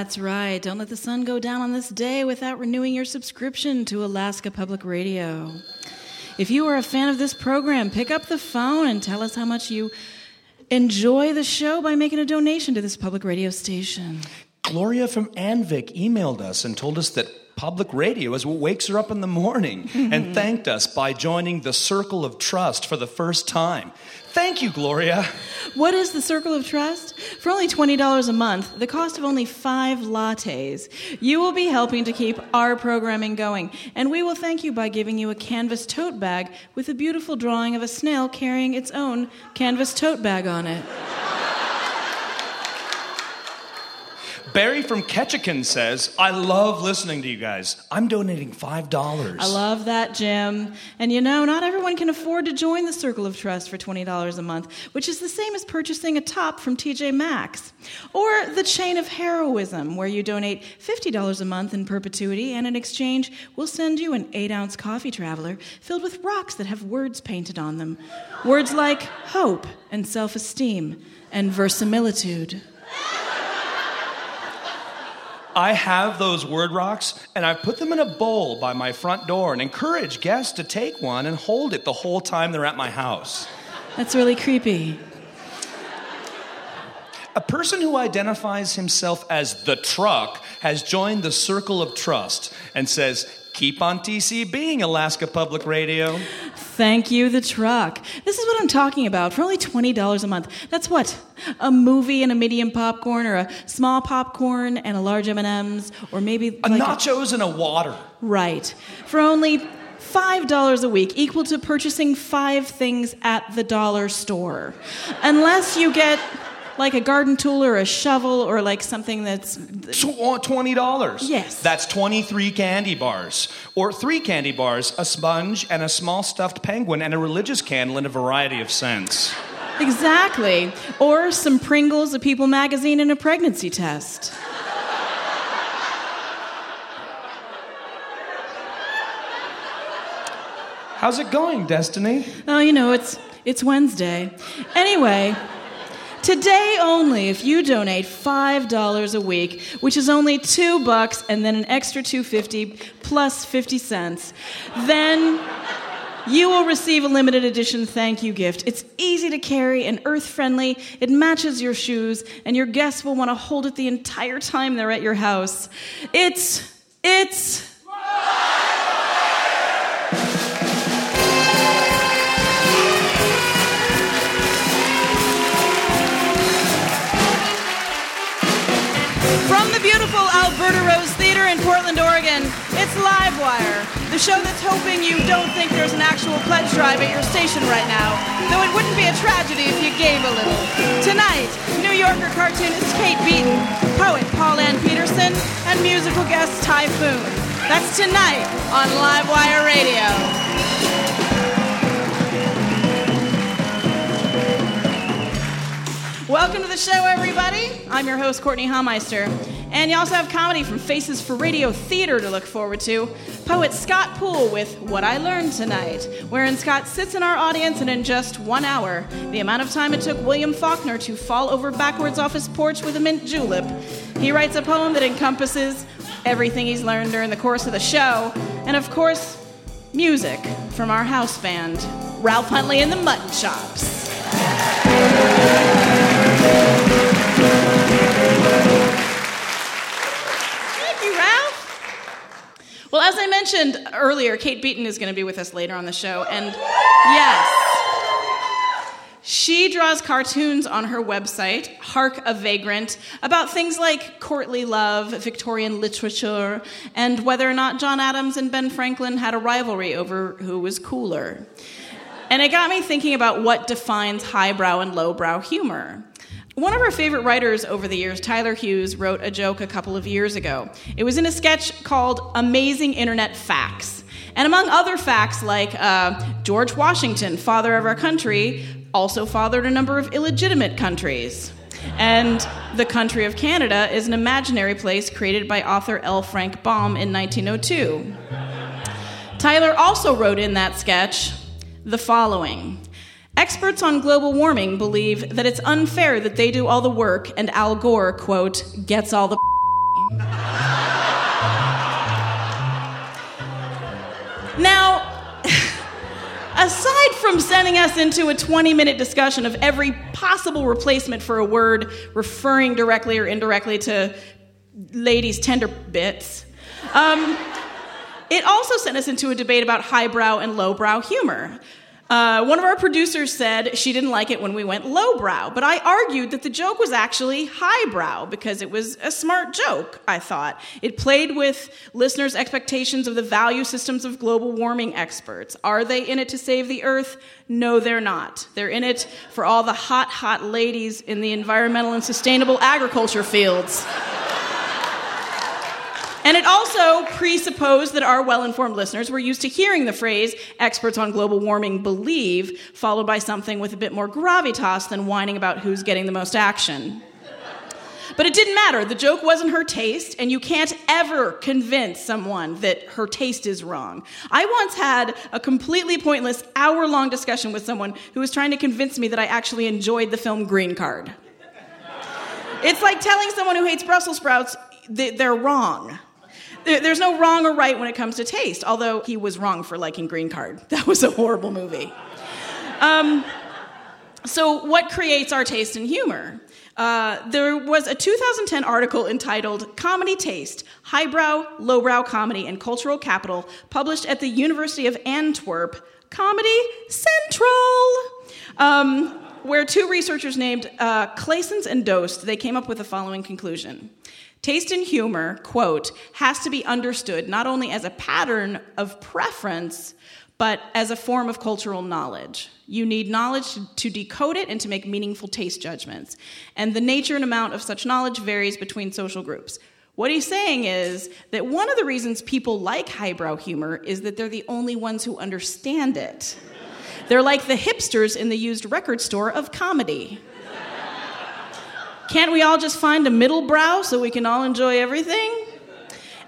That's right. Don't let the sun go down on this day without renewing your subscription to Alaska Public Radio. If you are a fan of this program, pick up the phone and tell us how much you enjoy the show by making a donation to this public radio station. Gloria from Anvik emailed us and told us that public radio is what wakes her up in the morning and thanked us by joining the Circle of Trust for the first time. Thank you, Gloria. What is the Circle of Trust? For only $20 a month, the cost of only five lattes, you will be helping to keep our programming going. And we will thank you by giving you a canvas tote bag with a beautiful drawing of a snail carrying its own canvas tote bag on it. Barry from Ketchikan says, I love listening to you guys. I'm donating $5. I love that, Jim. And you know, not everyone can afford to join the Circle of Trust for $20 a month, which is the same as purchasing a top from TJ Maxx. Or the Chain of Heroism, where you donate $50 a month in perpetuity, and in exchange, we'll send you an 8 ounce coffee traveler filled with rocks that have words painted on them. Words like hope and self esteem and verisimilitude. I have those word rocks and I put them in a bowl by my front door and encourage guests to take one and hold it the whole time they're at my house. That's really creepy. A person who identifies himself as the truck has joined the Circle of Trust and says, Keep on TC being Alaska Public Radio. Thank you, the truck. This is what I'm talking about. For only $20 a month. That's what? A movie and a medium popcorn or a small popcorn and a large M&Ms or maybe A like nachos and a water. Right. For only $5 a week, equal to purchasing five things at the dollar store. Unless you get like a garden tool or a shovel or like something that's uh, $20. Yes. That's 23 candy bars. Or three candy bars, a sponge, and a small stuffed penguin, and a religious candle in a variety of scents. exactly. Or some Pringles, a People magazine, and a pregnancy test. How's it going, Destiny? Oh, you know, it's it's Wednesday. Anyway, today only if you donate $5 a week, which is only 2 bucks and then an extra 250 plus 50 cents, then you will receive a limited edition thank you gift. It's easy to carry and earth friendly. It matches your shoes, and your guests will want to hold it the entire time they're at your house. It's, it's, beautiful Alberta Rose Theater in Portland, Oregon, it's Livewire, the show that's hoping you don't think there's an actual pledge drive at your station right now, though it wouldn't be a tragedy if you gave a little. Tonight, New Yorker cartoonist Kate Beaton, poet Paulann Petersen, and musical guest Typhoon. That's tonight on Livewire Radio. Welcome to the show, everybody. I'm your host, Courtenay Hameister. And you also have comedy from Faces for Radio Theater to look forward to. Poet Scott Poole with What I Learned Tonight, wherein Scott sits in our audience and in just one hour, the amount of time it took William Faulkner to fall over backwards off his porch with a mint julep, he writes a poem that encompasses everything he's learned during the course of the show, and of course, music from our house band, Ralph Huntley and the Mutton Chops. Well, as I mentioned earlier, Kate Beaton is going to be with us later on the show, and yes. She draws cartoons on her website, Hark a Vagrant, about things like courtly love, Victorian literature, and whether or not John Adams and Ben Franklin had a rivalry over who was cooler. And it got me thinking about what defines highbrow and lowbrow humor. One of our favorite writers over the years, Tyler Hughes, wrote a joke a couple of years ago. It was in a sketch called Amazing Internet Facts. And among other facts, like uh, George Washington, father of our country, also fathered a number of illegitimate countries. And the country of Canada is an imaginary place created by author L. Frank Baum in 1902. Tyler also wrote in that sketch the following Experts on global warming believe that it's unfair that they do all the work and Al Gore, quote, gets all the. now, aside from sending us into a 20 minute discussion of every possible replacement for a word referring directly or indirectly to ladies' tender bits, um, it also sent us into a debate about highbrow and lowbrow humor. Uh, one of our producers said she didn't like it when we went lowbrow, but I argued that the joke was actually highbrow because it was a smart joke, I thought. It played with listeners' expectations of the value systems of global warming experts. Are they in it to save the earth? No, they're not. They're in it for all the hot, hot ladies in the environmental and sustainable agriculture fields. And it also presupposed that our well informed listeners were used to hearing the phrase experts on global warming believe, followed by something with a bit more gravitas than whining about who's getting the most action. But it didn't matter. The joke wasn't her taste, and you can't ever convince someone that her taste is wrong. I once had a completely pointless hour long discussion with someone who was trying to convince me that I actually enjoyed the film Green Card. It's like telling someone who hates Brussels sprouts that they're wrong. There's no wrong or right when it comes to taste, although he was wrong for liking Green Card. That was a horrible movie. Um, so, what creates our taste in humor? Uh, there was a 2010 article entitled Comedy Taste Highbrow, Lowbrow Comedy and Cultural Capital, published at the University of Antwerp, Comedy Central. Um, where two researchers named uh, Claessens and Dhoest, they came up with the following conclusion. Taste and humor, quote, has to be understood not only as a pattern of preference, but as a form of cultural knowledge. You need knowledge to, decode it and to make meaningful taste judgments. And the nature and amount of such knowledge varies between social groups. What he's saying is that one of the reasons people like highbrow humor is that they're the only ones who understand it. They're like the hipsters in the used record store of comedy. Can't we all just find a middle brow so we can all enjoy everything?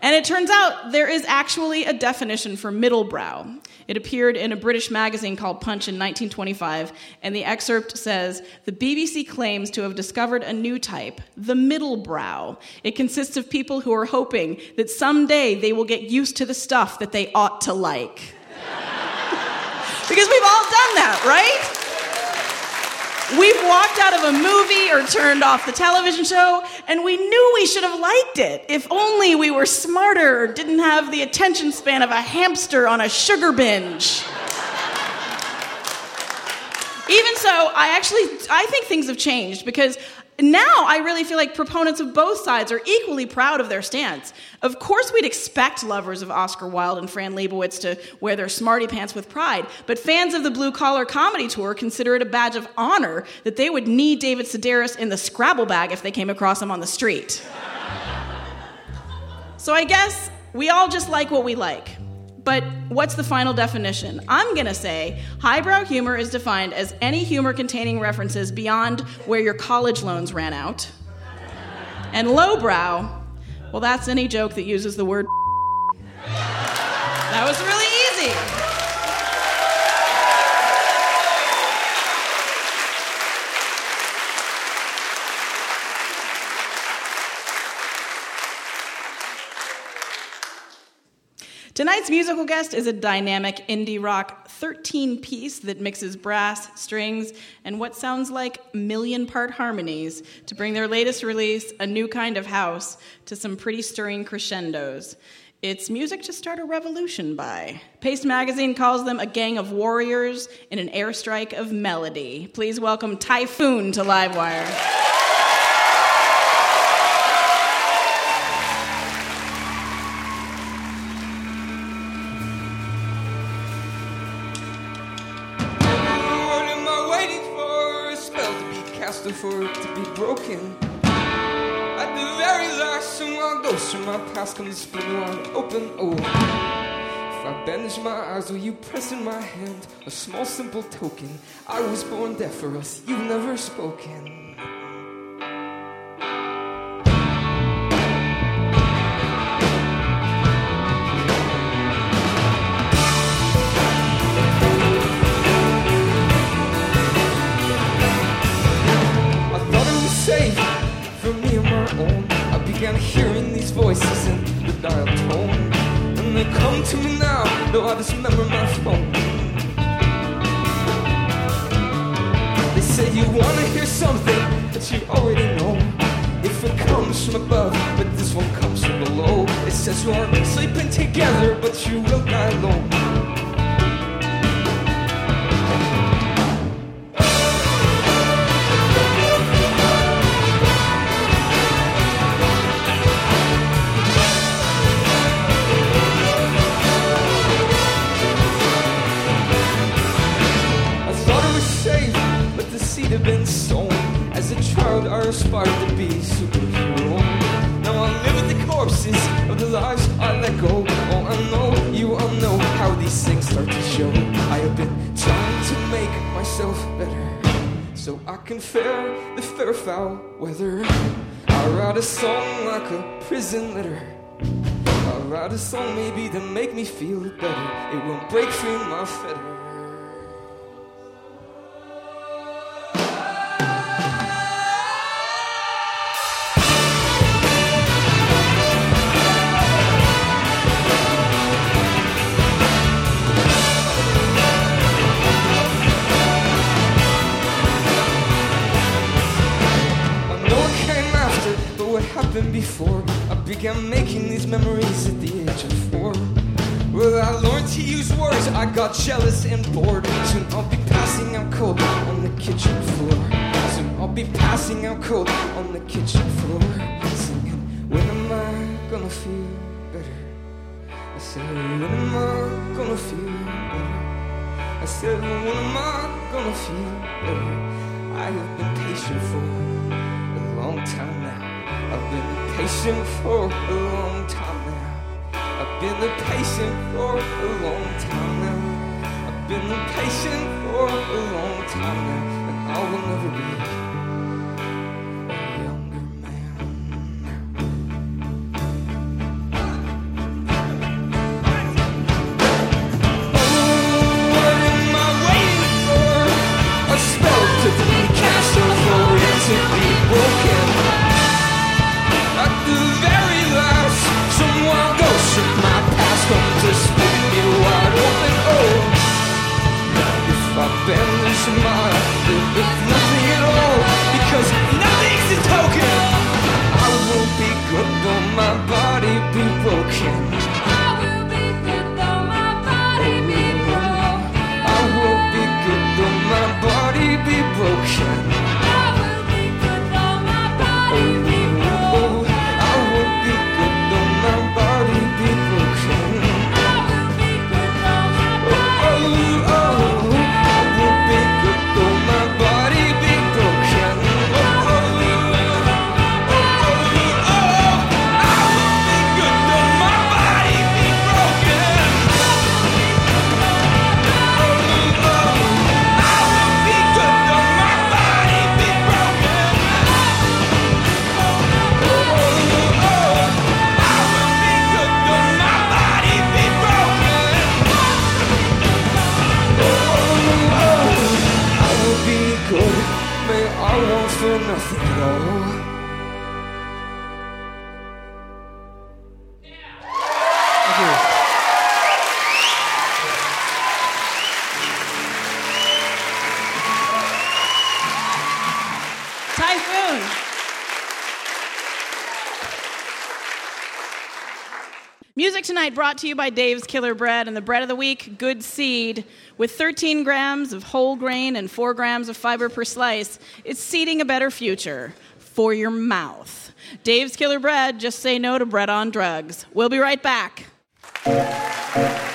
And it turns out there is actually a definition for middle brow. It appeared in a British magazine called Punch in 1925, and the excerpt says The BBC claims to have discovered a new type, the middle brow. It consists of people who are hoping that someday they will get used to the stuff that they ought to like. because we've all done that, right? We've walked out of a movie or turned off the television show, and we knew we should have liked it. If only we were smarter or didn't have the attention span of a hamster on a sugar binge. Even so, I actually I think things have changed because now I really feel like proponents of both sides are equally proud of their stance. Of course, we'd expect lovers of Oscar Wilde and Fran Lebowitz to wear their smarty pants with pride, but fans of the Blue Collar Comedy Tour consider it a badge of honor that they would need David Sedaris in the Scrabble bag if they came across him on the street. so I guess we all just like what we like. But what's the final definition? I'm going to say highbrow humor is defined as any humor containing references beyond where your college loans ran out. And lowbrow Well, that's any joke that uses the word. that was really easy. Tonight's musical guest is a dynamic indie rock 13 piece that mixes brass, strings, and what sounds like million part harmonies to bring their latest release, A New Kind of House, to some pretty stirring crescendos. It's music to start a revolution by. Paste Magazine calls them a gang of warriors in an airstrike of melody. Please welcome Typhoon to Livewire. To be broken. At the very last, someone goes from my past comes spin wide open. Oh, if I bandage my eyes, will you press in my hand a small, simple token? I was born deaf for us, you've never spoken. I began hearing these voices in the dial tone. And they come to me now, though I dismember my phone. They say you wanna hear something that you already know. If it comes from above, but this one comes from below. It says you are sleeping together, but you will die alone. These things start to show. I have been trying to make myself better, so I can fare the fair foul weather. I write a song like a prison letter. I write a song maybe to make me feel better. It won't break free my fetter. Before? I began making these memories at the age of four. Well, I learned to use words, I got jealous and bored. Soon I'll be passing out cold on the kitchen floor. Soon I'll be passing out cold on the kitchen floor. Singing, when am I gonna feel better? I said, when am I gonna feel better? I said, when am I gonna feel better? I have been patient for a long time now. I've been patient for a long time now. I've been patient for a long time now. I've been patient for a long time now, and I will never be Thank you. Typhoon. Music tonight brought to you by Dave's Killer Bread and the bread of the week, Good Seed. With 13 grams of whole grain and 4 grams of fiber per slice, it's seeding a better future for your mouth. Dave's Killer Bread, just say no to bread on drugs. We'll be right back. Welcome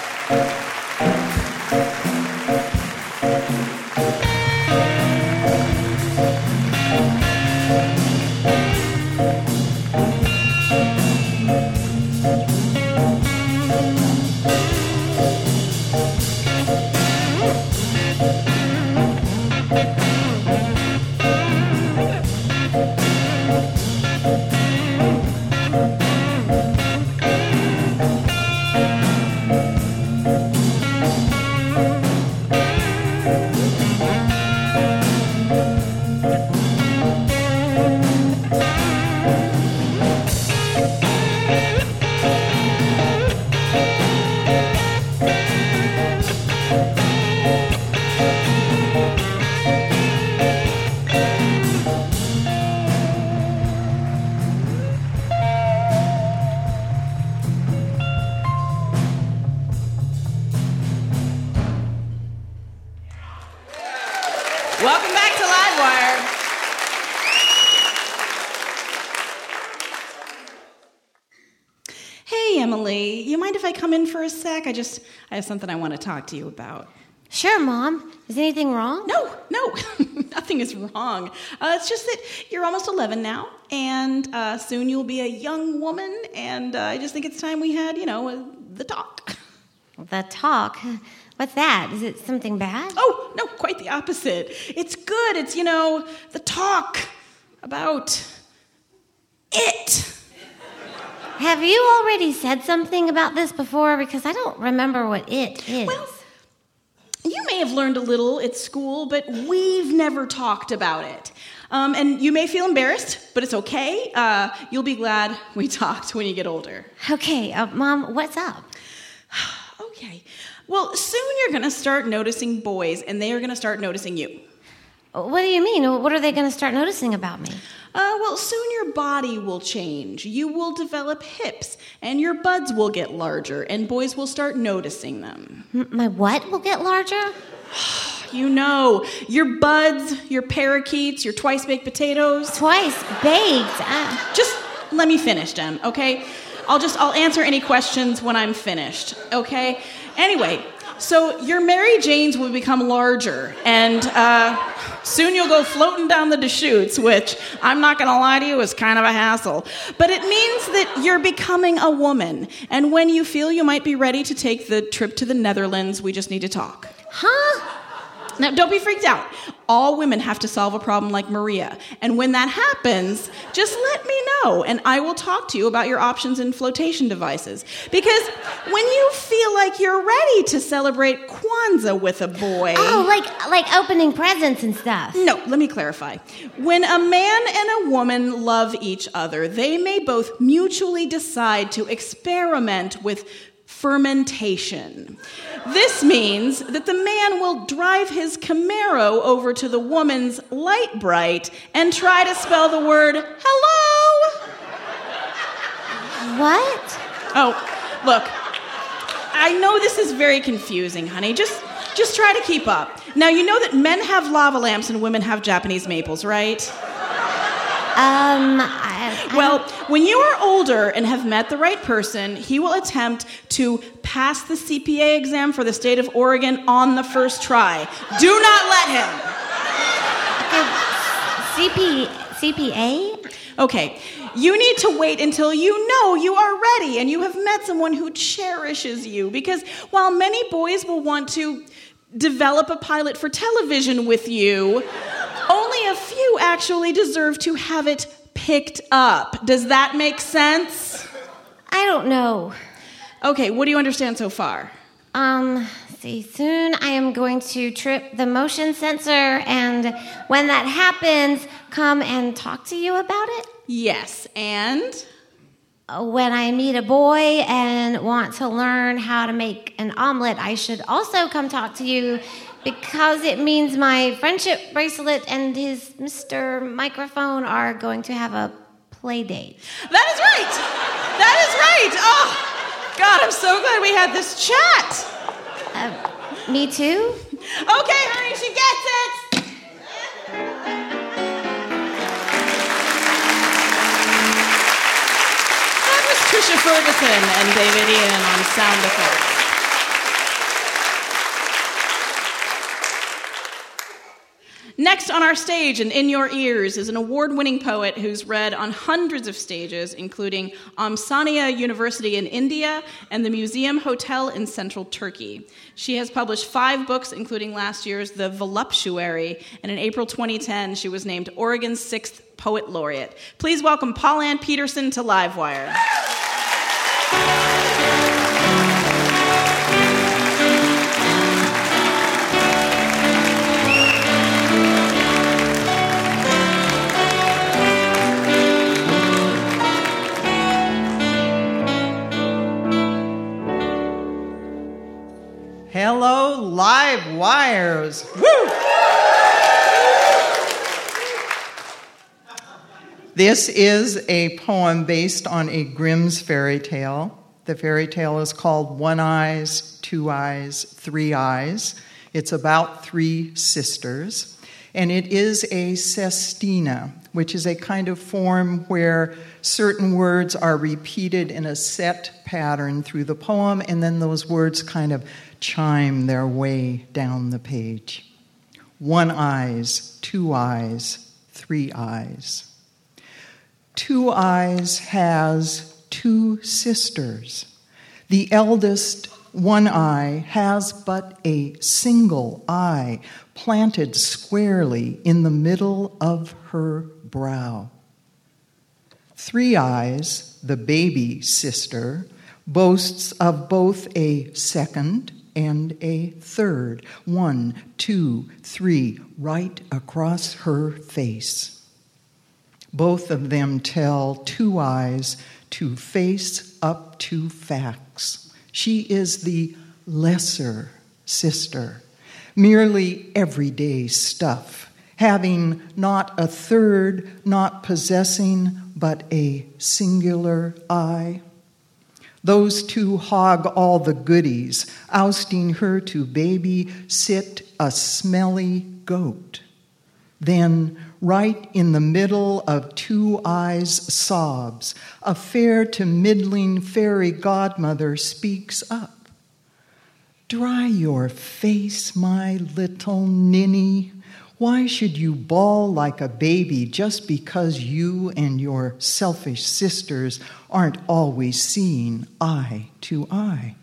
sec? I just, I have something I want to talk to you about. Sure, Mom. Is anything wrong? No, no, nothing is wrong. Uh, it's just that you're almost 11 now, and uh, soon you'll be a young woman, and uh, I just think it's time we had, you know, uh, the talk. The talk. What's that? Is it something bad? Oh, no, quite the opposite. It's good. It's, you know, the talk about it. Have you already said something about this before? Because I don't remember what it is. Well, you may have learned a little at school, but we've never talked about it. Um, and you may feel embarrassed, but it's okay. Uh, you'll be glad we talked when you get older. okay, uh, Mom, what's up? Okay. Well, soon you're going to start noticing boys, and they are going to start noticing you. What do you mean? What are they going to start noticing about me? Uh, well, soon your body will change. You will develop hips, and your buds will get larger, and boys will start noticing them. My what will get larger? You know, your buds, your parakeets, your twice baked potatoes. Twice baked. Ah. Just let me finish, Jem, okay? I'll just I'll answer any questions when I'm finished, okay? Anyway, so your Mary Janes will become larger, and uh, soon you'll go floating down the Deschutes, which I'm not gonna lie to you is kind of a hassle. But it means that you're becoming a woman, and when you feel you might be ready to take the trip to the Netherlands, we just need to talk. Huh? Now, don't be freaked out. All women have to solve a problem like Maria. And when that happens, just let me know, and I will talk to you about your options in flotation devices. Because when you feel like you're ready to celebrate Kwanzaa with a boy. Oh, like like opening presents and stuff. No, let me clarify. When a man and a woman love each other, they may both mutually decide to experiment with fermentation. This means that the man will drive his Camaro over to the woman's light bright and try to spell the word hello. What? Oh, look. I know this is very confusing, honey. Just just try to keep up. Now you know that men have lava lamps and women have Japanese maples, right? Um, Well, when you are older and have met the right person, he will attempt to pass the CPA exam for the state of Oregon on the first try. Do not let him. CP CPA. Okay, you need to wait until you know you are ready and you have met someone who cherishes you. Because while many boys will want to develop a pilot for television with you, only a few actually deserve to have it picked up. Does that make sense? I don't know. Okay, what do you understand so far? Um, see, soon I am going to trip the motion sensor, and when that happens, come and talk to you about it. Yes, and When I meet a boy and want to learn how to make an omelet, I should also come talk to you because it means my friendship bracelet and his Mr. Microphone are going to have a play date. that is right. That is right. Oh, God, I'm so glad we had this chat. Uh, me too? Okay, honey, she gets it. That was Trisha Ferguson and David Ian on sound effects. Next on our stage and in your ears is an award winning poet who's read on hundreds of stages, including Amsania University in India and the Museum Hotel in central Turkey. She has published five books, including last year's The Voluptuary, and in April 2010, she was named Oregon's sixth Poet Laureate. Please welcome Paulann Petersen to Livewire. Live wires. Woo! This is a poem based on a Grimm's fairy tale. The fairy tale is called One Eyes, Two Eyes, Three Eyes. It's about three sisters. And it is a sestina, which is a kind of form where certain words are repeated in a set pattern through the poem, and then those words kind of chime their way down the page. One eyes, two eyes, three eyes. Two Eyes has two sisters. The eldest, One Eye, has but a single eye planted squarely in the middle of her brow. Three Eyes, the baby sister, boasts of both a second and a third. One, two, three, right across her face. Both of them tell Two Eyes to face up to facts. She is the lesser sister, merely everyday stuff, having not a third, not possessing, but a singular eye. Those two hog all the goodies, ousting her to baby sit a smelly goat. Then, right in the middle of Two Eyes' sobs, a fair to middling fairy godmother speaks up. Dry your face, my little ninny. Why should you bawl like a baby just because you and your selfish sisters aren't always seeing eye to eye?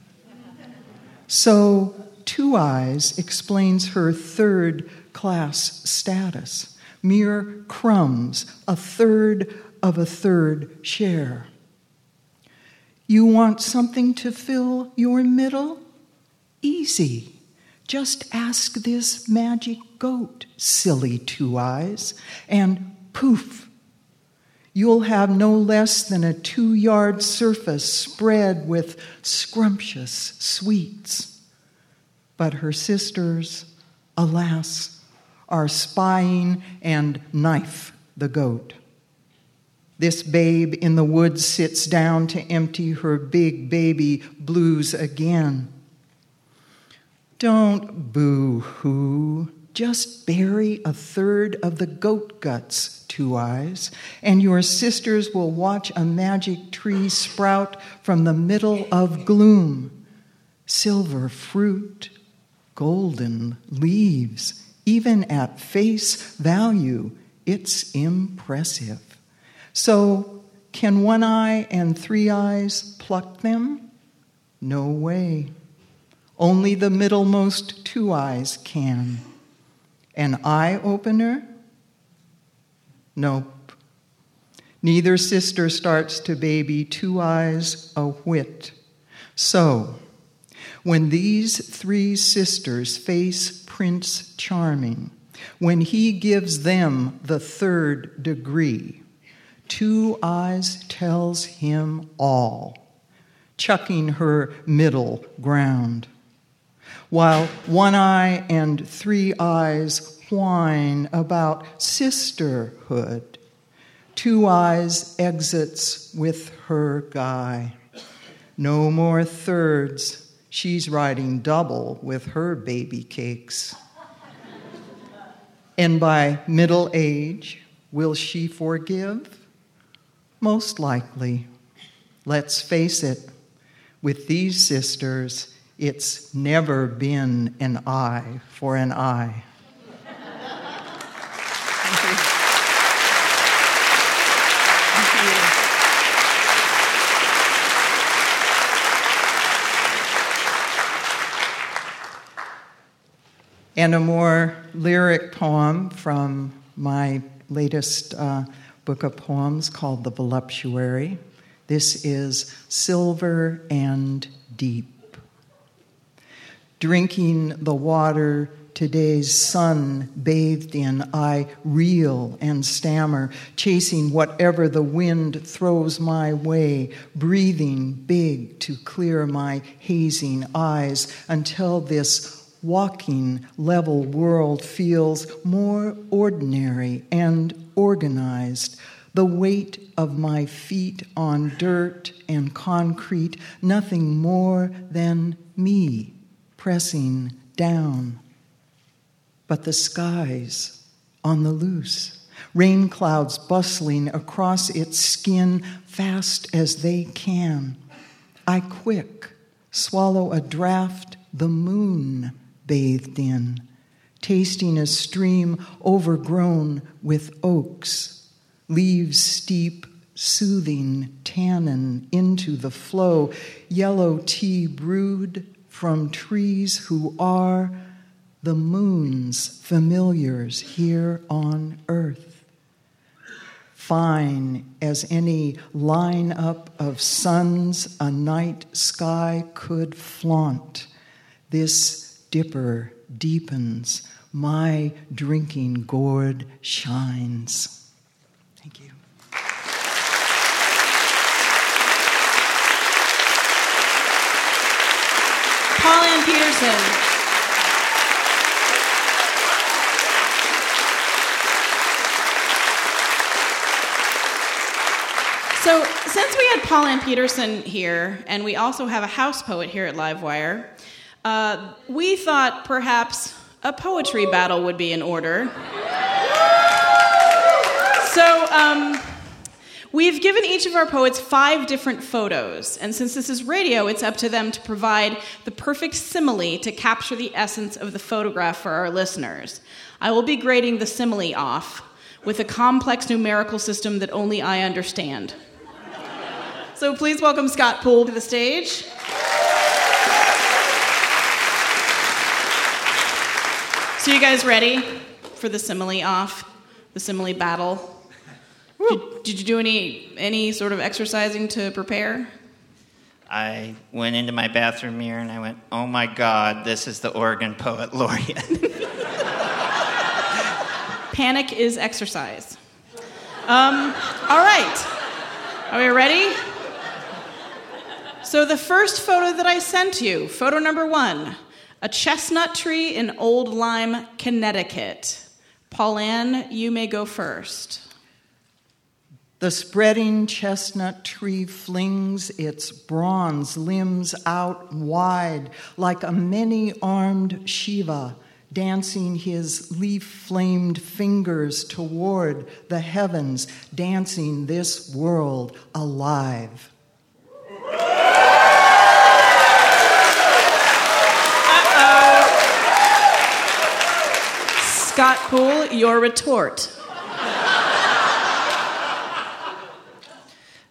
So, Two Eyes explains her third class status mere crumbs, a third of a third share. You want something to fill your middle? Easy. Just ask this magic goat, silly two eyes, and poof, you'll have no less than a two yard surface spread with scrumptious sweets. But her sisters, alas, are spying and knife the goat. This babe in the woods sits down to empty her big baby blues again. Don't boo hoo. Just bury a third of the goat guts, Two Eyes, and your sisters will watch a magic tree sprout from the middle of gloom. Silver fruit, golden leaves, even at face value, it's impressive. So, can one eye and three eyes pluck them? No way. Only the middlemost two eyes can. An eye opener? Nope. Neither sister starts to baby two eyes a whit. So, When these three sisters face Prince Charming, when he gives them the third degree, Two Eyes tells him all, chucking her middle ground. While One Eye and Three Eyes whine about sisterhood, Two Eyes exits with her guy. No more thirds. She's riding double with her baby cakes. And by middle age, will she forgive? Most likely. Let's face it, with these sisters, it's never been an eye for an eye. And a more lyric poem from my latest uh, book of poems called The Voluptuary. This is Silver and Deep. Drinking the water today's sun bathed in, I reel and stammer, chasing whatever the wind throws my way, breathing big to clear my hazing eyes until this walking level world feels more ordinary and organized. The weight of my feet on dirt and concrete, nothing more than me pressing down. But the skies on the loose, rain clouds bustling across its skin fast as they can. I quick swallow a draught the moon bathed in, tasting a stream overgrown with oaks, leaves steep, soothing tannin into the flow, yellow tea brewed from trees who are the moon's familiars here on earth. Fine as any lineup of suns a night sky could flaunt, this dipper deepens, my drinking gourd shines. Thank you. Paul Ann Peterson. So, since we had Paulann Petersen here, and we also have a house poet here at Livewire, uh, we thought perhaps a poetry battle would be in order. So, um, we've given each of our poets five different photos, and since this is radio, it's up to them to provide the perfect simile to capture the essence of the photograph for our listeners. I will be grading the simile off with a complex numerical system that only I understand. So, please welcome Scott Poole to the stage. So, you guys ready for the simile off, the simile battle? Did, did, you do any any sort of exercising to prepare? I went into my bathroom mirror and I went, "Oh my God, this is the Oregon Poet Laureate." Panic is exercise. Um, all right, are we ready? So the first photo that I sent you, photo number one a chestnut tree in Old Lyme, Connecticut. Paulann, you may go first. The spreading chestnut tree flings its bronze limbs out wide like a many armed Shiva, dancing his leaf flamed fingers toward the heavens, dancing this world alive. Scott Poole, your retort.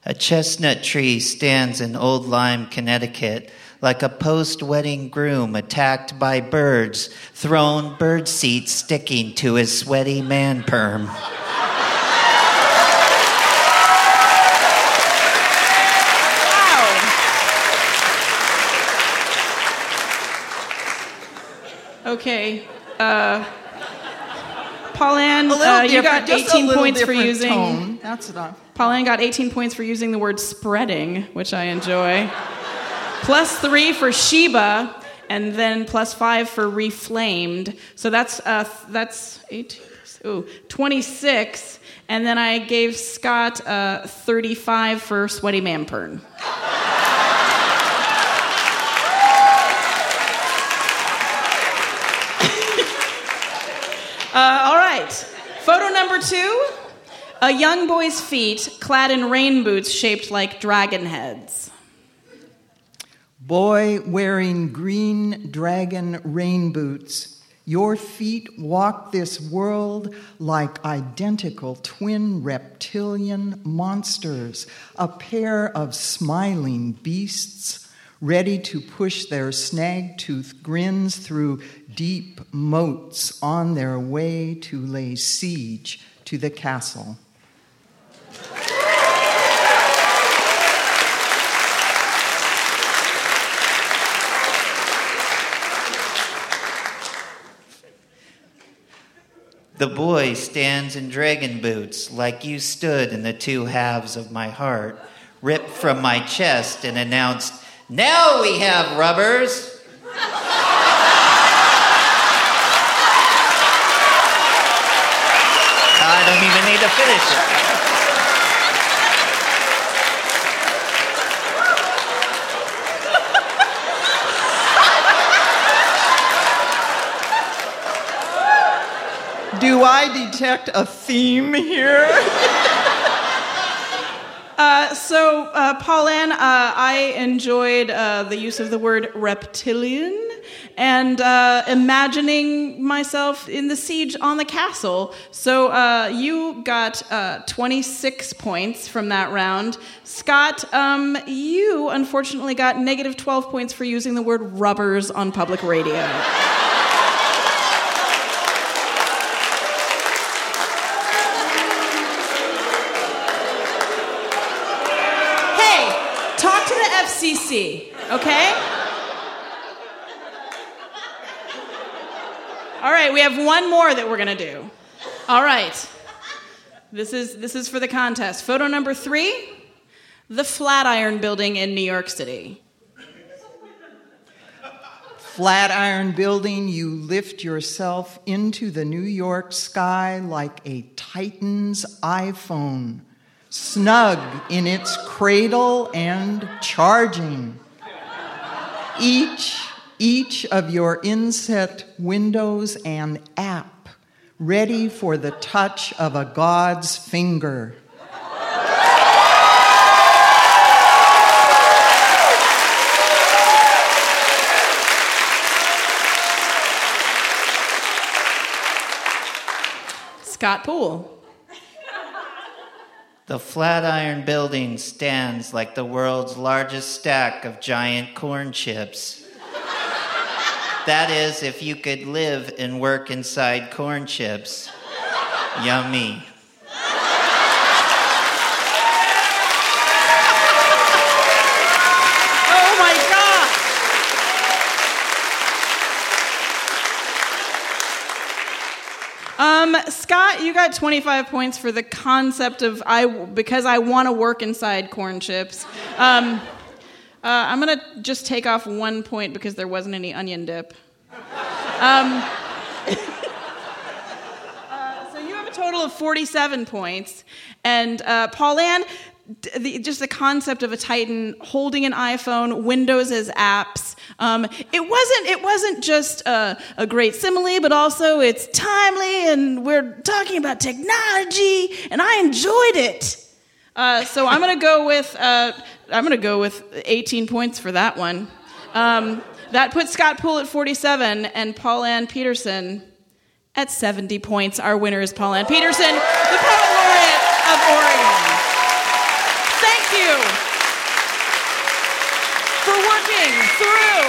A chestnut tree stands in Old Lyme, Connecticut, like a post wedding groom attacked by birds, thrown bird seed sticking to his sweaty man perm. Okay. Uh, Paulann, A uh, you got 18 points for using. tone. That's enough. Paulann got 18 points for using the word spreading, which I enjoy. plus three for Sheba, and then plus five for reflamed. So that's uh, that's 18, ooh, 26. And then I gave Scott uh, 35 for sweaty manpern. Uh, all right. Photo number two a young boy's feet clad in rain boots shaped like dragon heads. Boy wearing green dragon rain boots, your feet walk this world like identical twin reptilian monsters, a pair of smiling beasts ready to push their snag tooth grins through deep moats on their way to lay siege to the castle. The boy stands in dragon boots, like you stood in the two halves of my heart, ripped from my chest and announced, Now we have rubbers! I don't even need to finish it. Do I detect a theme here? Uh, so, uh, Paulann, uh, I enjoyed uh, the use of the word reptilian and uh, imagining myself in the siege on the castle. So, uh, you got uh, 26 points from that round. Scott, um, you unfortunately got negative 12 points for using the word rubbers on public radio. to the FCC, okay? All right, we have one more that we're gonna do. All right. This is this is for the contest. Photo number three: the Flatiron Building in New York City. Flatiron Building, you lift yourself into the New York sky like a Titan's iPhone, snug in its cradle and charging. Each, each of your inset windows and app ready for the touch of a God's finger. Scott Poole. The Flatiron Building stands like the world's largest stack of giant corn chips. that is, if you could live and work inside corn chips. Yummy. Oh my God! Um, Scott, you got 25 points for the concept of I because I want to work inside corn chips. Um, uh, I'm gonna just take off one point because there wasn't any onion dip. Um, uh, so you have a total of 47 points, and uh, Paulann, the, just the concept of a Titan holding an iPhone, Windows as apps. Um, it wasn't. It wasn't just a, a great simile, but also it's timely, and we're talking about technology, and I enjoyed it. Uh, so I'm gonna go with. Uh, I'm gonna go with 18 points for that one. Um, that puts Scott Poole at 47 and Paulann Petersen at 70 points. Our winner is Paulann Petersen, the poet laureate of Oregon. You for working through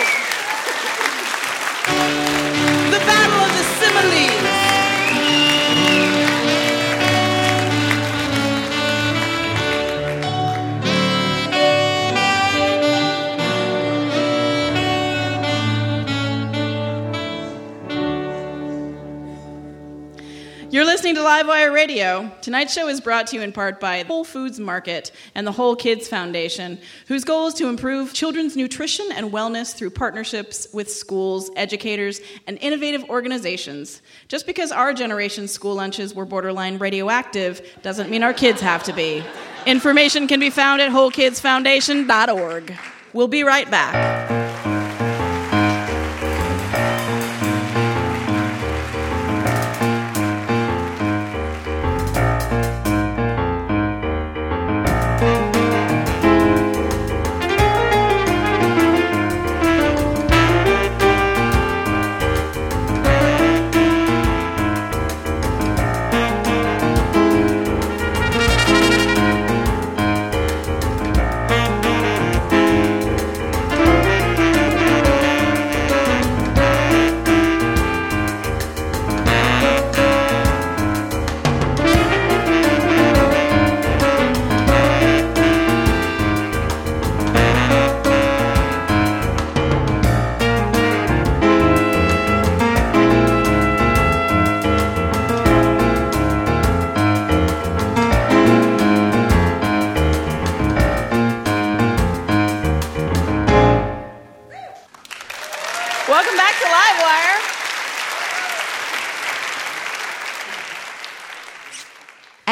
the battle of the similes. You're listening to Livewire Radio. Tonight's show is brought to you in part by Whole Foods Market and the Whole Kids Foundation, whose goal is to improve children's nutrition and wellness through partnerships with schools, educators, and innovative organizations. Just because our generation's school lunches were borderline radioactive doesn't mean our kids have to be. Information can be found at wholekidsfoundation.org. We'll be right back.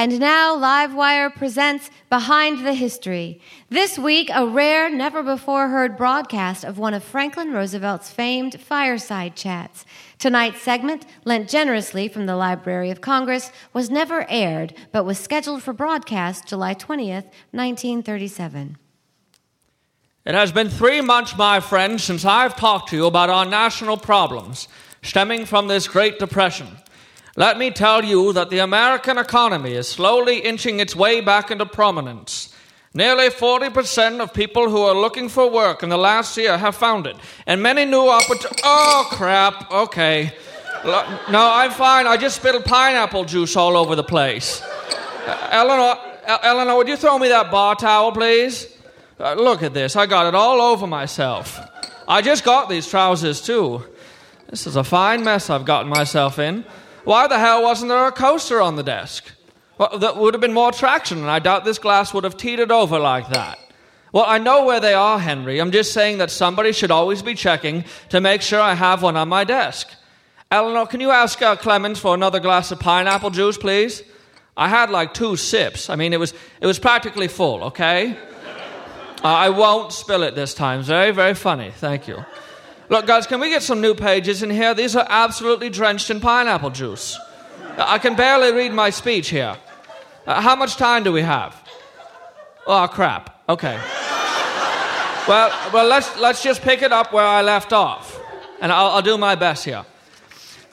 And now Livewire presents Behind the History. This week, a rare, never before heard broadcast of one of Franklin Roosevelt's famed fireside chats. Tonight's segment, lent generously from the Library of Congress, was never aired, but was scheduled for broadcast July 20th, 1937. It has been three months, my friends, since I've talked to you about our national problems stemming from this Great Depression. Let me tell you that the American economy is slowly inching its way back into prominence. Nearly 40% of people who are looking for work in the last year have found it, and many new opportunities. Oh, crap. Okay. No, I'm fine. I just spilled pineapple juice all over the place. Uh, Eleanor, El- Eleanor, would you throw me that bar towel, please? Uh, look at this. I got it all over myself. I just got these trousers, too. This is a fine mess I've gotten myself in. Why the hell wasn't there a coaster on the desk? Well, that would have been more traction, and I doubt this glass would have teetered over like that. Well, I know where they are, Henry. I'm just saying that somebody should always be checking to make sure I have one on my desk. Eleanor, can you ask uh, Clemens for another glass of pineapple juice, please? I had like two sips. I mean, it was, it was practically full, okay? Uh, I won't spill it this time. It's very, very funny. Thank you. Look, guys, can we get some new pages in here? These are absolutely drenched in pineapple juice. I can barely read my speech here. Uh, how much time do we have? Oh, crap. Okay. Well, well, let's let's just pick it up where I left off, and I'll, I'll do my best here.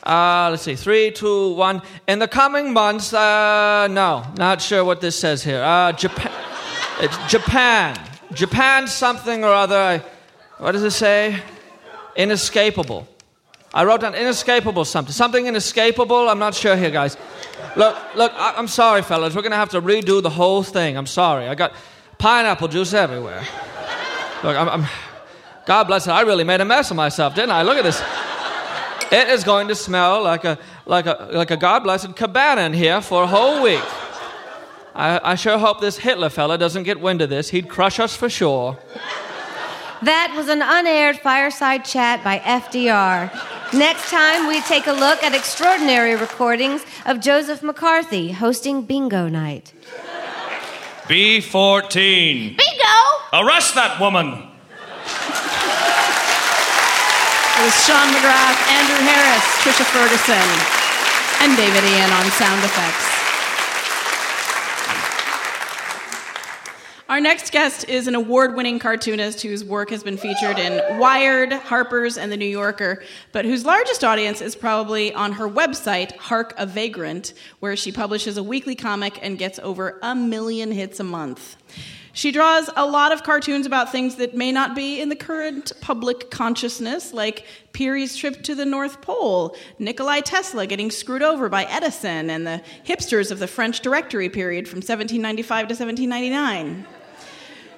Uh, let's see, three, two, one. In the coming months, uh, no, not sure what this says here. Uh, Japan, Japan, Japan something or other. What does it say? Inescapable. I wrote down inescapable something. Something inescapable. I'm not sure here, guys. Look, look. I, I'm sorry, fellas. We're gonna have to redo the whole thing. I'm sorry. I got pineapple juice everywhere. Look, I'm, I'm. God bless it. I really made a mess of myself, didn't I? Look at this. It is going to smell like a like a like a God blessed cabana in here for a whole week. I, I sure hope this Hitler fella doesn't get wind of this. He'd crush us for sure. That was an unaired fireside chat by FDR. Next time, we take a look at extraordinary recordings of Joseph McCarthy hosting Bingo Night. B14. Bingo! Arrest that woman. It was Sean McGrath, Andrew Harris, Trisha Ferguson, and David Ian on sound effects. Our next guest is an award winning cartoonist whose work has been featured in Wired, Harper's, and The New Yorker, but whose largest audience is probably on her website, Hark a Vagrant, where she publishes a weekly comic and gets over a million hits a month. She draws a lot of cartoons about things that may not be in the current public consciousness, like Peary's trip to the North Pole, Nikolai Tesla getting screwed over by Edison, and the hipsters of the French Directory period from 1795 to 1799.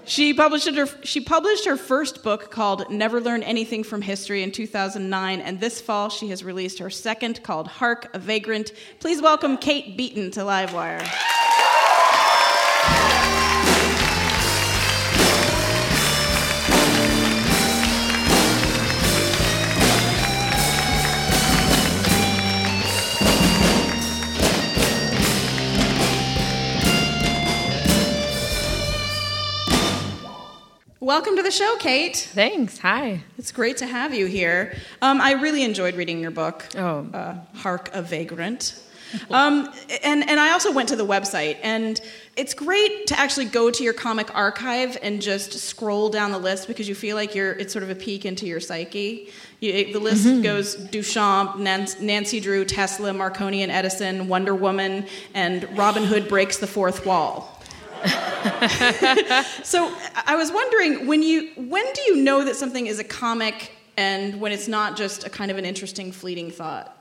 She published her she published her first book called Never Learn Anything from History in 2009 and this fall she has released her second called Hark a Vagrant. Please welcome Kate Beaton to Livewire. Welcome to the show, Kate. Thanks. Hi. It's great to have you here. Um, I really enjoyed reading your book, Oh. uh, Hark a Vagrant. Um, and, and I also went to the website, and it's great to actually go to your comic archive and just scroll down the list because you feel like you're, it's sort of a peek into your psyche. You, it- the list Mhm. goes Duchamp, Nan- Nancy Drew, Tesla, Marconi and Edison, Wonder Woman, and Robin Hood breaks the fourth wall. so I- was wondering when you when do you know that something is a comic and when it's not just a kind of an interesting fleeting thought?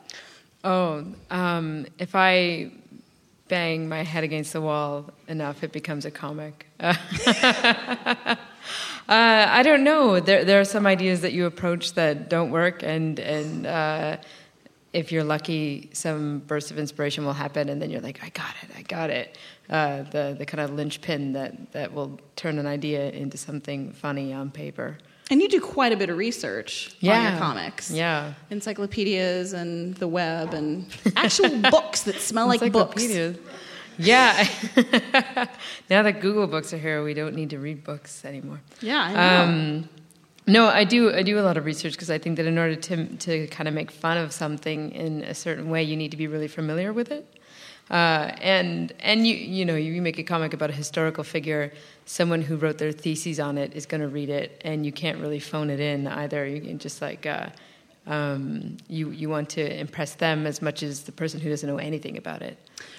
Oh, um, if I bang my head against the wall enough, it becomes a comic. Uh, I don't know. There, there are some ideas that you approach that don't work, and and uh, if you're lucky, some burst of inspiration will happen, and then you're like, I got it, I got it. Uh, the the kind of linchpin that that will turn an idea into something funny on paper. And you do quite a bit of research on Yeah. your comics. Yeah. Encyclopedias and the web and actual books that smell like books. Yeah. now that Google books are here, we don't need to read books anymore. Yeah, I know. Um, no, I do. I do a lot of research because I think that in order to to kind of make fun of something in a certain way, you need to be really familiar with it. Uh, and and you you know you make a comic about a historical figure, someone who wrote their theses on it is going to read it, and you can't really phone it in either. You can just like. Uh, um, you you want to impress them as much as the person who doesn't know anything about it.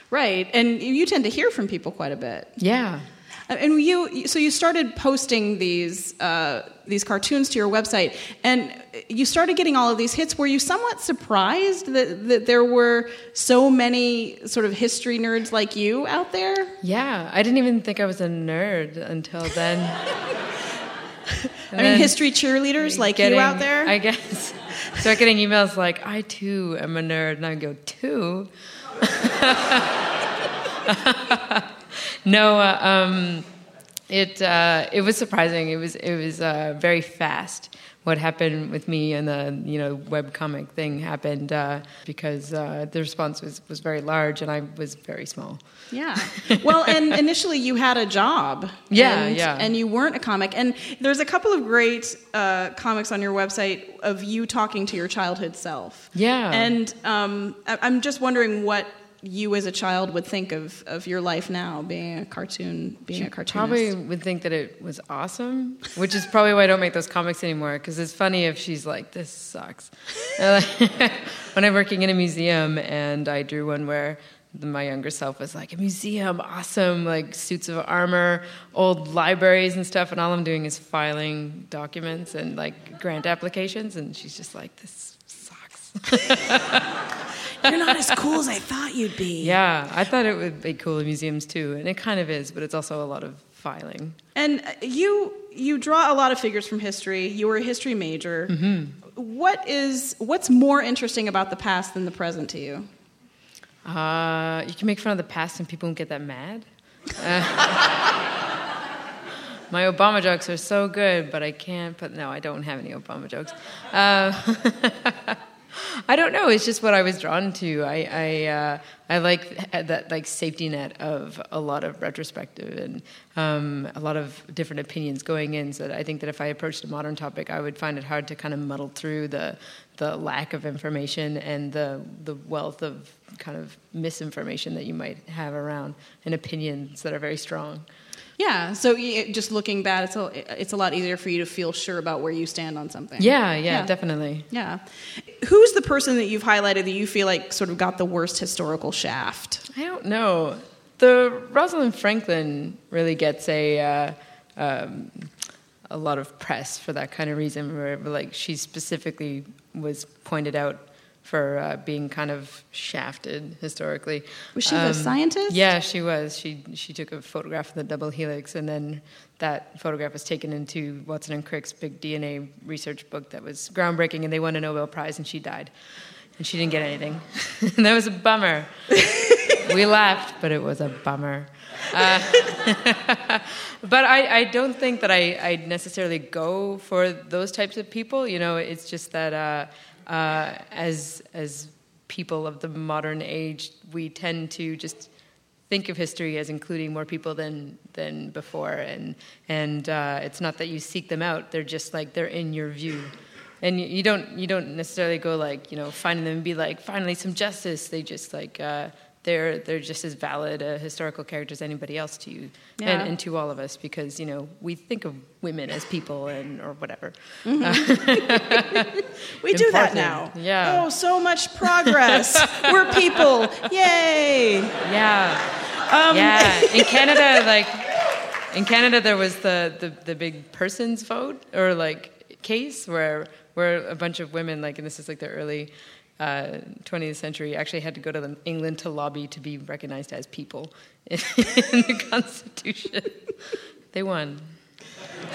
Right. And you tend to hear from people quite a bit. Yeah. And you, so you started posting these uh, these cartoons to your website, and you started getting all of these hits. Were you somewhat surprised that, that there were so many sort of history nerds like you out there? Yeah, I didn't even think I was a nerd until then. I mean, history cheerleaders like you out there? I guess. Start getting emails like, I too am a nerd. And I go, too? no, uh, um, it, uh, it was surprising. It was, it was uh, very fast. What happened with me and the you know web comic thing happened uh, because uh, the response was, was very large and I was very small. Yeah. Well, and initially you had a job. Yeah, and, yeah. And you weren't a comic. And there's a couple of great uh, comics on your website of you talking to your childhood self. Yeah. And um, I- I'm just wondering what you as a child would think of, of your life now, being a cartoon, being She a cartoonist. probably would think that it was awesome, which is probably why I don't make those comics anymore. Because it's funny if she's like, "This sucks." When I'm working in a museum, and I drew one where the- my younger self was like, "A museum, awesome! Like suits of armor, old libraries and stuff," and all I'm doing is filing documents and like grant applications, and she's just like, "This sucks." You're not as cool as I thought you'd be. Yeah, I thought it would be cool in museums too, and it kind of is, but it's also a lot of filing. And uh, you you draw a lot of figures from history. You were a history major. hmm What is what's more interesting about the past than the present to you? Uh, you can make fun of the past and people won't get that mad. Uh, my Obama jokes are so good, but I can't put. No, I don't have any Obama jokes. Uh, I don't know. It's just what I was drawn to. I I, uh, I like that like safety net of a lot of retrospective and um, a lot of different opinions going in. So I think that if I approached a modern topic, I would find it hard to kind of muddle through the the lack of information and the the wealth of kind of misinformation that you might have around and opinions that are very strong. Yeah. So just looking bad, it's a it's a lot easier for you to feel sure about where you stand on something. Yeah, yeah, definitely. Yeah. Who's the person that you've highlighted that you feel like sort of got the worst historical shaft? I don't know. The Rosalind Franklin really gets a uh, um, a lot of press for that kind of reason, where like she specifically was pointed out for uh, being kind of shafted historically. Was she a scientist? Yeah, she was. She she took a photograph of the double helix, and then that photograph was taken into Watson and Crick's big DNA research book that was groundbreaking, and they won a Nobel Prize, and she died, and she didn't get anything, and that was a bummer. we laughed, but it was a bummer. Uh, but I, I don't think that I, I necessarily go for those types of people. You know, it's just that uh, uh, as as people of the modern age, we tend to just think of history as including more people than than before, and and uh, it's not that you seek them out; they're just like they're in your view. And you- you don't you don't necessarily go like you know finding them and be like finally some justice. They just like uh, they're they're just as valid a historical character as anybody else to you Yeah. and, and to all of us because you know we think of women as people and or whatever. We do that now. Yeah. Oh, so much progress. We're people. Yay. Yeah. Um, yeah. In Canada, like in Canada, there was the, the, the big persons vote or like case where where a bunch of women, like, and this is like the early uh, 20th century, actually had to go to England to lobby to be recognized as people in, the Constitution. They won.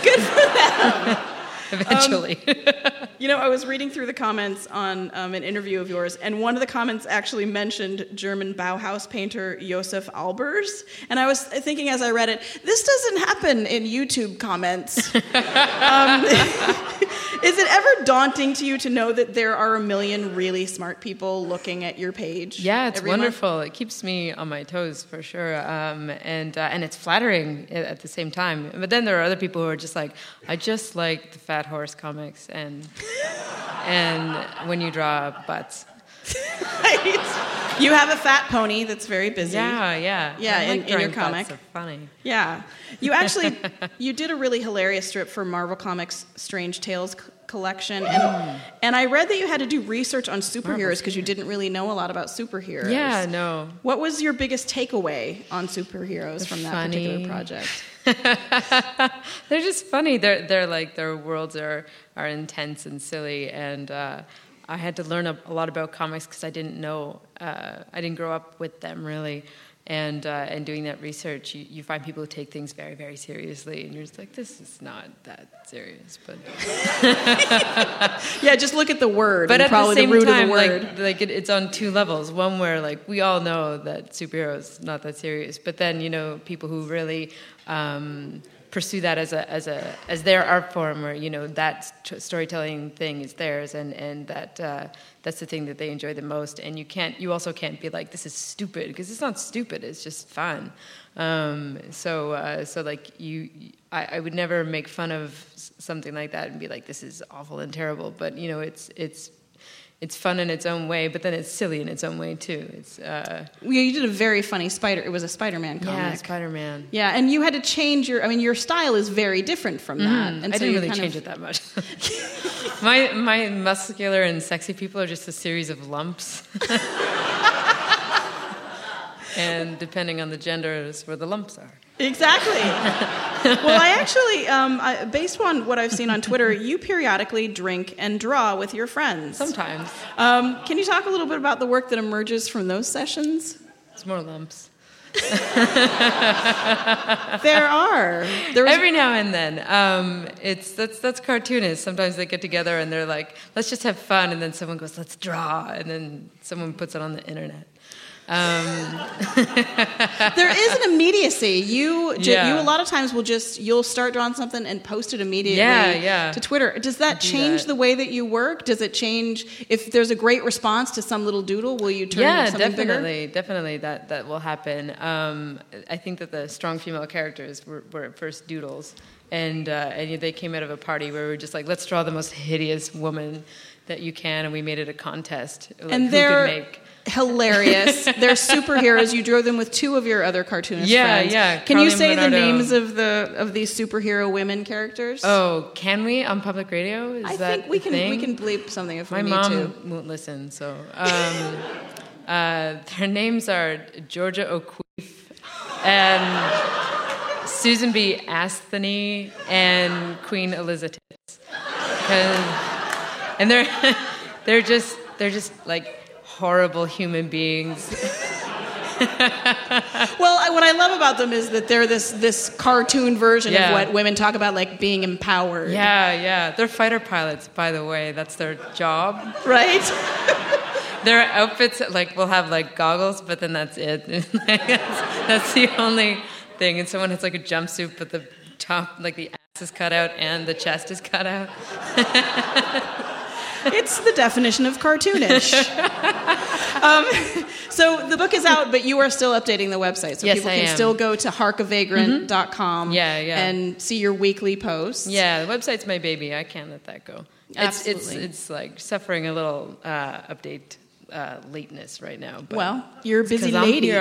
Good for them. Eventually. You know, I was reading through the comments on um, an interview of yours, and one of the comments actually mentioned German Bauhaus painter Josef Albers. And I was thinking as I read it, this doesn't happen in YouTube comments. um, is it ever daunting to you to know that there are a million really smart people looking at your page? Yeah, it's every month? wonderful. It keeps me on my toes for sure, um, and uh, and it's flattering at the same time. But then there are other people who are just like, I just like the Fat Horse comics, and and when you draw butts. You have a fat pony that's very busy. Yeah, yeah, Yeah, I in, like in your comic. funny. Yeah. You actually you did a really hilarious strip for Marvel Comics Strange Tales c- collection and hmm. and I read that you had to do research on superheroes because you didn't really know a lot about superheroes. Yeah, no. What was your biggest takeaway on superheroes from that funny. particular project? they're just funny. They're they're like their worlds are are intense and silly, and uh, I had to learn a, a lot about comics because I didn't know. Uh, I didn't grow up with them really, and uh, and doing that research, you, you find people who take things very very seriously, and you're just like, this is not that serious, but. Yeah, just look at the word But and at probably the same root time, the like, like it, it's on two levels. One where like we all know that superheroes not that serious, but then you know people who really um, pursue that as a as a as their art form, or you know that st- storytelling thing is theirs, and and that uh, that's the thing that they enjoy the most. And you can't you also can't be like this is stupid because it's not stupid. It's just fun. Um, so uh, so like you. I, I would never make fun of something like that and be like, "This is awful and terrible." But you know, it's it's it's fun in its own way, but then it's silly in its own way too. It's uh, Yeah, you did a very funny spider. It was a Spider-Man comic. yeah, Spider Man. Yeah, and you had to change your. I mean, your style is very different from that. And Mm-hmm. I so didn't really change of- it that much. my my muscular and sexy people are just a series of lumps. and depending on the gender is where the lumps are. Exactly. well, I actually, um, I, based on what I've seen on Twitter, you periodically drink and draw with your friends. Sometimes. Um, can you talk a little bit about the work that emerges from those sessions? It's more lumps. There are. There was, Every now and then, um, it's that's that's cartoonist. Sometimes they get together and they're like, "Let's just have fun," and then someone goes, "Let's draw," and then someone puts it on the internet. Um, there is an immediacy. You, ju- Yeah. you a lot of times will just you'll start drawing something and post it immediately. Yeah, yeah. To Twitter. Does that Do change that. the way that you work? Does it change if there's a great response to some little doodle? Will you turn it yeah, into something bigger? definitely, definitely that that will happen. Um, I think that the strong female characters were, were at first doodles, and uh, and they came out of a party where we were just like, let's draw the most hideous woman that you can, and we made it a contest. Like, and who could make hilarious. they're superheroes. You drew them with two of your other cartoonist Yeah, friends. yeah, Can you Carly say the names of the of these superhero women characters? Oh, can we on public radio? Is I think we can we can bleep something if My we need mom to. won't listen, so um, uh, their names are Georgia O'Keeffe and Susan B. Anthony and Queen Elizabeth. And they're they're just they're just like horrible human beings. Well, what I love about them is that they're this this cartoon version Yeah. of what women talk about, like being empowered. Yeah, yeah. They're fighter pilots, by the way. That's their job. Right? Their outfits, like, will have like goggles, but then that's it. that's, that's the only thing. And someone has like a jumpsuit, but the top, like the ass is cut out and the chest is cut out. It's the definition of cartoonish. um, so the book is out, but you are still updating the website. So Yes, people I can am. still go to harkavagrant.com Yeah, yeah. and see your weekly posts. Yeah, the website's my baby. I can't let that go. It's, it's, Absolutely. it's like suffering a little uh, update uh, lateness right now. But Well, you're a busy lady.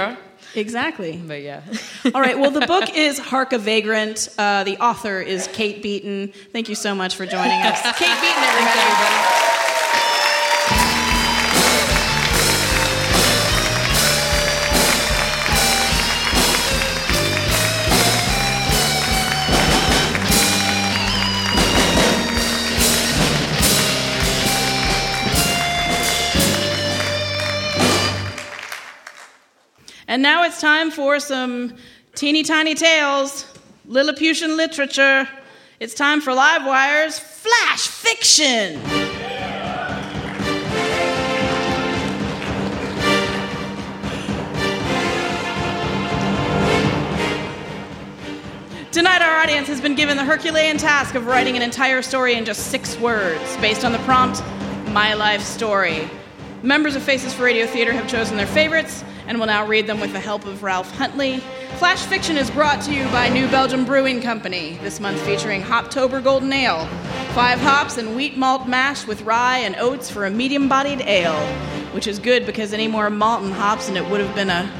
Exactly. But yeah. All right. Well, the book is Hark a Vagrant. Uh, the author is Kate Beaton. Thank you so much for joining us. Kate Beaton, everybody. And now it's time for some teeny tiny tales, Lilliputian literature. It's time for Livewire's Flash Fiction. Tonight, our audience has been given the Herculean task of writing an entire story in just six words, based on the prompt, My Life Story. Members of Faces for Radio Theater have chosen their favorites and will now read them with the help of Ralph Huntley. Flash Fiction is brought to you by New Belgium Brewing Company, this month featuring Hoptober Golden Ale. Five hops and wheat malt mash with rye and oats for a medium bodied ale, which is good because any more malt and hops and it would have been a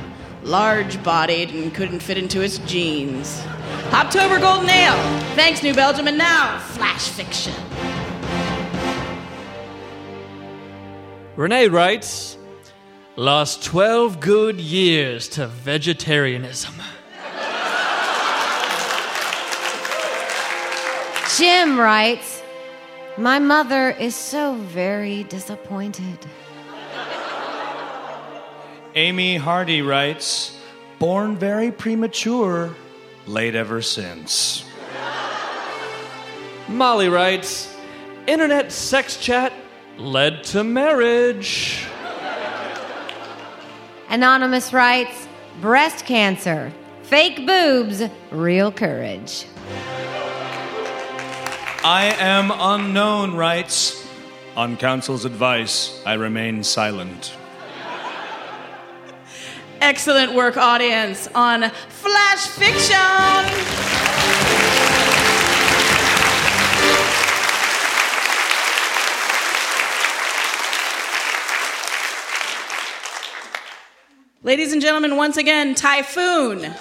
large bodied and couldn't fit into its jeans. Hoptober Golden Ale. Thanks, New Belgium. And now, Flash Fiction. Renee writes, lost 12 good years to vegetarianism. Jim writes, My mother is so very disappointed. Amy Hardy writes, born very premature, late ever since. Molly writes, internet sex chat led to marriage. Anonymous writes, Breast cancer, fake boobs, real courage. I am unknown writes, on counsel's advice, I remain silent. Excellent work, audience, on Flash Fiction. Ladies and gentlemen, once again, Typhoon.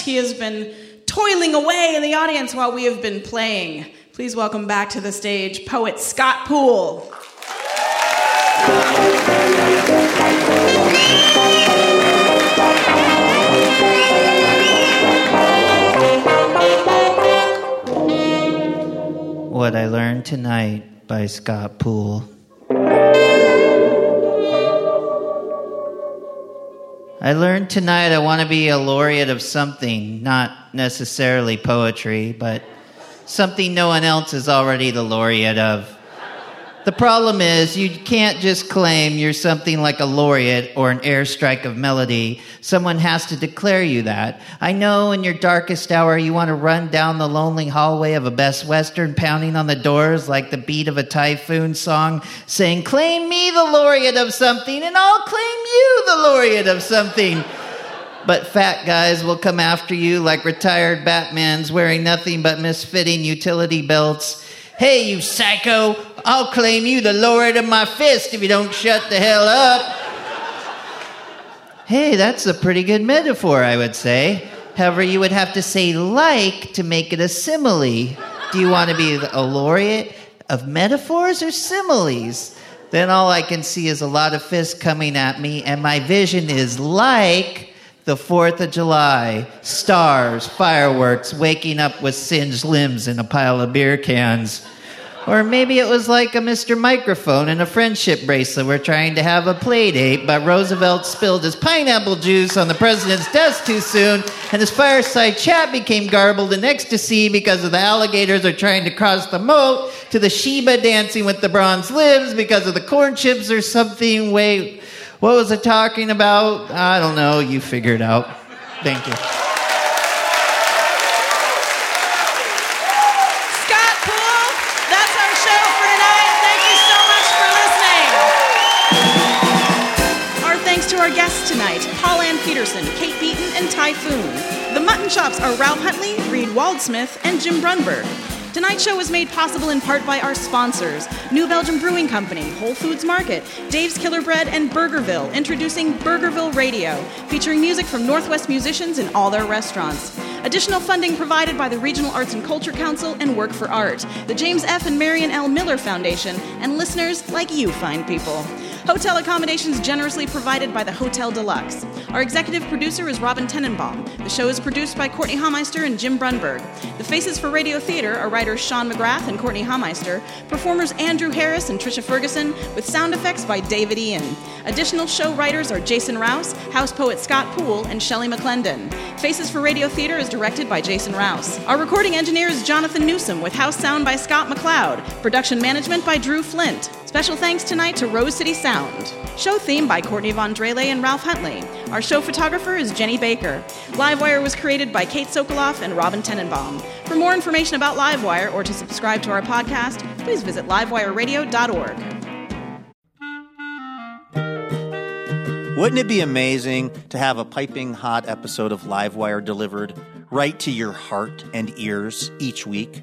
He has been toiling away in the audience while we have been playing. Please welcome back to the stage poet Scott Poole. What I Learned Tonight by Scott Poole. I learned tonight I want to be a laureate of something, not necessarily poetry, but something no one else is already the laureate of. The problem is, you can't just claim you're something like a laureate or an airstrike of melody. Someone has to declare you that. I know in your darkest hour you want to run down the lonely hallway of a Best Western, pounding on the doors like the beat of a typhoon song, saying, Claim me the laureate of something, and I'll claim you the laureate of something. But fat guys will come after you like retired Batmans wearing nothing but misfitting utility belts. Hey, you psycho, I'll claim you the laureate of my fist if you don't shut the hell up. Hey, that's a pretty good metaphor, I would say. However, you would have to say like to make it a simile. Do you want to be a laureate of metaphors or similes? Then all I can see is a lot of fists coming at me, and my vision is like the 4th of July stars, fireworks, waking up with singed limbs in a pile of beer cans. Or maybe it was like a Mr. Microphone and a friendship bracelet. We're trying to have a play date, but Roosevelt spilled his pineapple juice on the president's desk too soon, and his fireside chat became garbled in ecstasy because of the alligators are trying to cross the moat to the Sheba dancing with the bronze limbs because of the corn chips or something. Wait, what was I talking about? I don't know. You figure it out. Thank you. Petersen, Kate Beaton, and Typhoon. The Mutton Chops are Ralph Huntley, Reed Wallsmith, and Jim Brunberg. Tonight's show was made possible in part by our sponsors New Belgium Brewing Company, Whole Foods Market, Dave's Killer Bread, and Burgerville, introducing Burgerville Radio, featuring music from Northwest musicians in all their restaurants. Additional funding provided by the Regional Arts and Culture Council and Work for Art, the James F. and Marion L. Miller Foundation, and listeners like you fine people. Hotel accommodations generously provided by the Hotel Deluxe. Our executive producer is Robin Tenenbaum. The show is produced by Courtenay Hameister and Jim Brunberg. The faces for Radio Theater are writers Sean McGrath and Courtenay Hameister, performers Andrew Harris and Trisha Ferguson, with sound effects by David Ian. Additional show writers are Jason Rouse, house poet Scott Poole, and Shelley McClendon. Faces for Radio Theater is directed by Jason Rouse. Our recording engineer is Jonathan Newsom, with house sound by Scott McLeod. Production management by Drew Flint. Special thanks tonight to Rose City Sound. Show theme by Courtney Von Drehle and Ralph Huntley. Our show photographer is Jenny Baker. Livewire was created by Kate Sokoloff and Robin Tenenbaum. For more information about Livewire or to subscribe to our podcast, please visit livewireradio.org. Wouldn't it be amazing to have a piping hot episode of Livewire delivered right to your heart and ears each week?